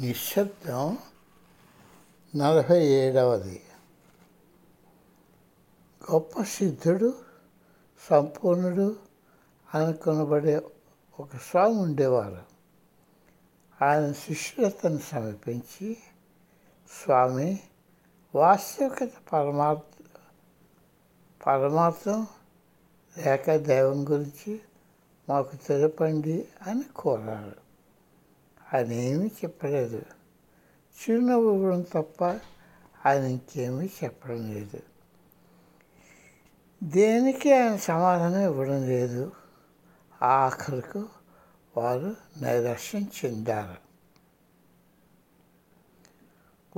నిశ్శబ్దం నలభై ఏడవది. గొప్ప సిద్ధుడు సంపూర్ణుడు అనుకొనబడే ఒక స్వామి ఉండేవారు. ఆయన శిష్యులతను సమీపించి స్వామి వాస్తవికత పరమార్థ పరమార్థం లేక దైవం గురించి మాకు తెలపండి అని కోరారు. ఆయన చెప్పలేదు. చిరునవ్వు ఇవ్వడం తప్ప ఆయన ఇంకేమీ చెప్పడం లేదు. దేనికి ఆయన సమాధానం ఇవ్వడం లేదు? ఆఖరికి వారు నైరాశ్యం చెందారు.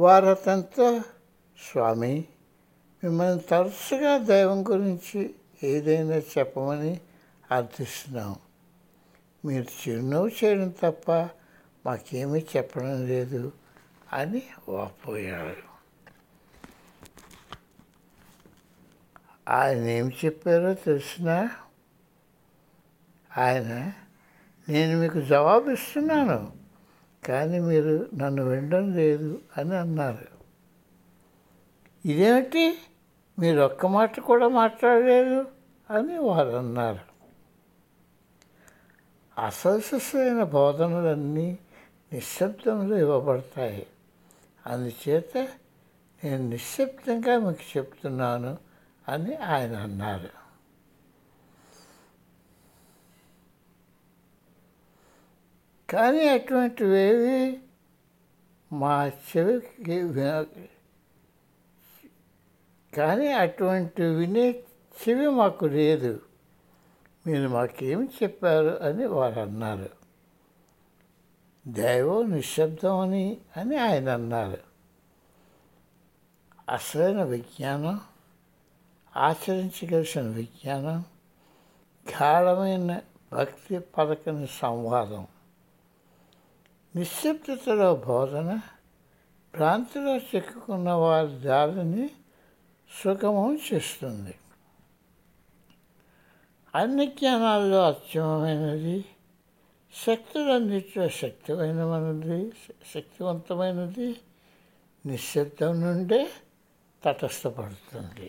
వారు అతనితో స్వామి మిమ్మల్ని తరచుగా దైవం గురించి ఏదైనా చెప్పమని అర్థిస్తున్నాం. మీరు చిరునవ్వు చేయడం తప్ప మాకేమీ చెప్పడం లేదు అని వాపోయాడు ఆయన ఏం చెప్పారో తెలిసిన ఆయన నేను మీకు జవాబు ఇస్తున్నాను కానీ మీరు నన్ను వినడం లేదు అని అన్నారు. ఇదేమిటి? మీరు ఒక్క మాట కూడా మాట్లాడలేదు అని వారు అన్నారు. అసలసైన బోధనలన్నీ నిశ్శబ్దంలో ఇవ్వబడతాయి. అందుచేత నేను నిశ్శబ్దంగా మీకు చెప్తున్నాను అని ఆయన అన్నారు. కానీ అటువంటివేవి మా చెవికి విన కానీ అటువంటి వినే చెవి మాకు లేదు. మీరు మాకేమి చెప్పారు అని వారు అన్నారు. దైవం నిశ్శబ్దం అని అని ఆయన అన్నారు. అసలైన విజ్ఞానం ఆచరించగలిసిన విజ్ఞానం గాఢమైన భక్తి పలకని సంవాదం నిశ్శబ్దతలో బోధన భ్రాంతిలో చిక్కుకున్న వారి దారిని సుగమం చేస్తుంది. అన్ని జ్ఞానాల్లో అత్యమైనది శక్తులన్నిటిలో శక్తిమైనది శక్తివంతమైనది నిశ్శబ్దం నుండే తటస్థపడుతుంది.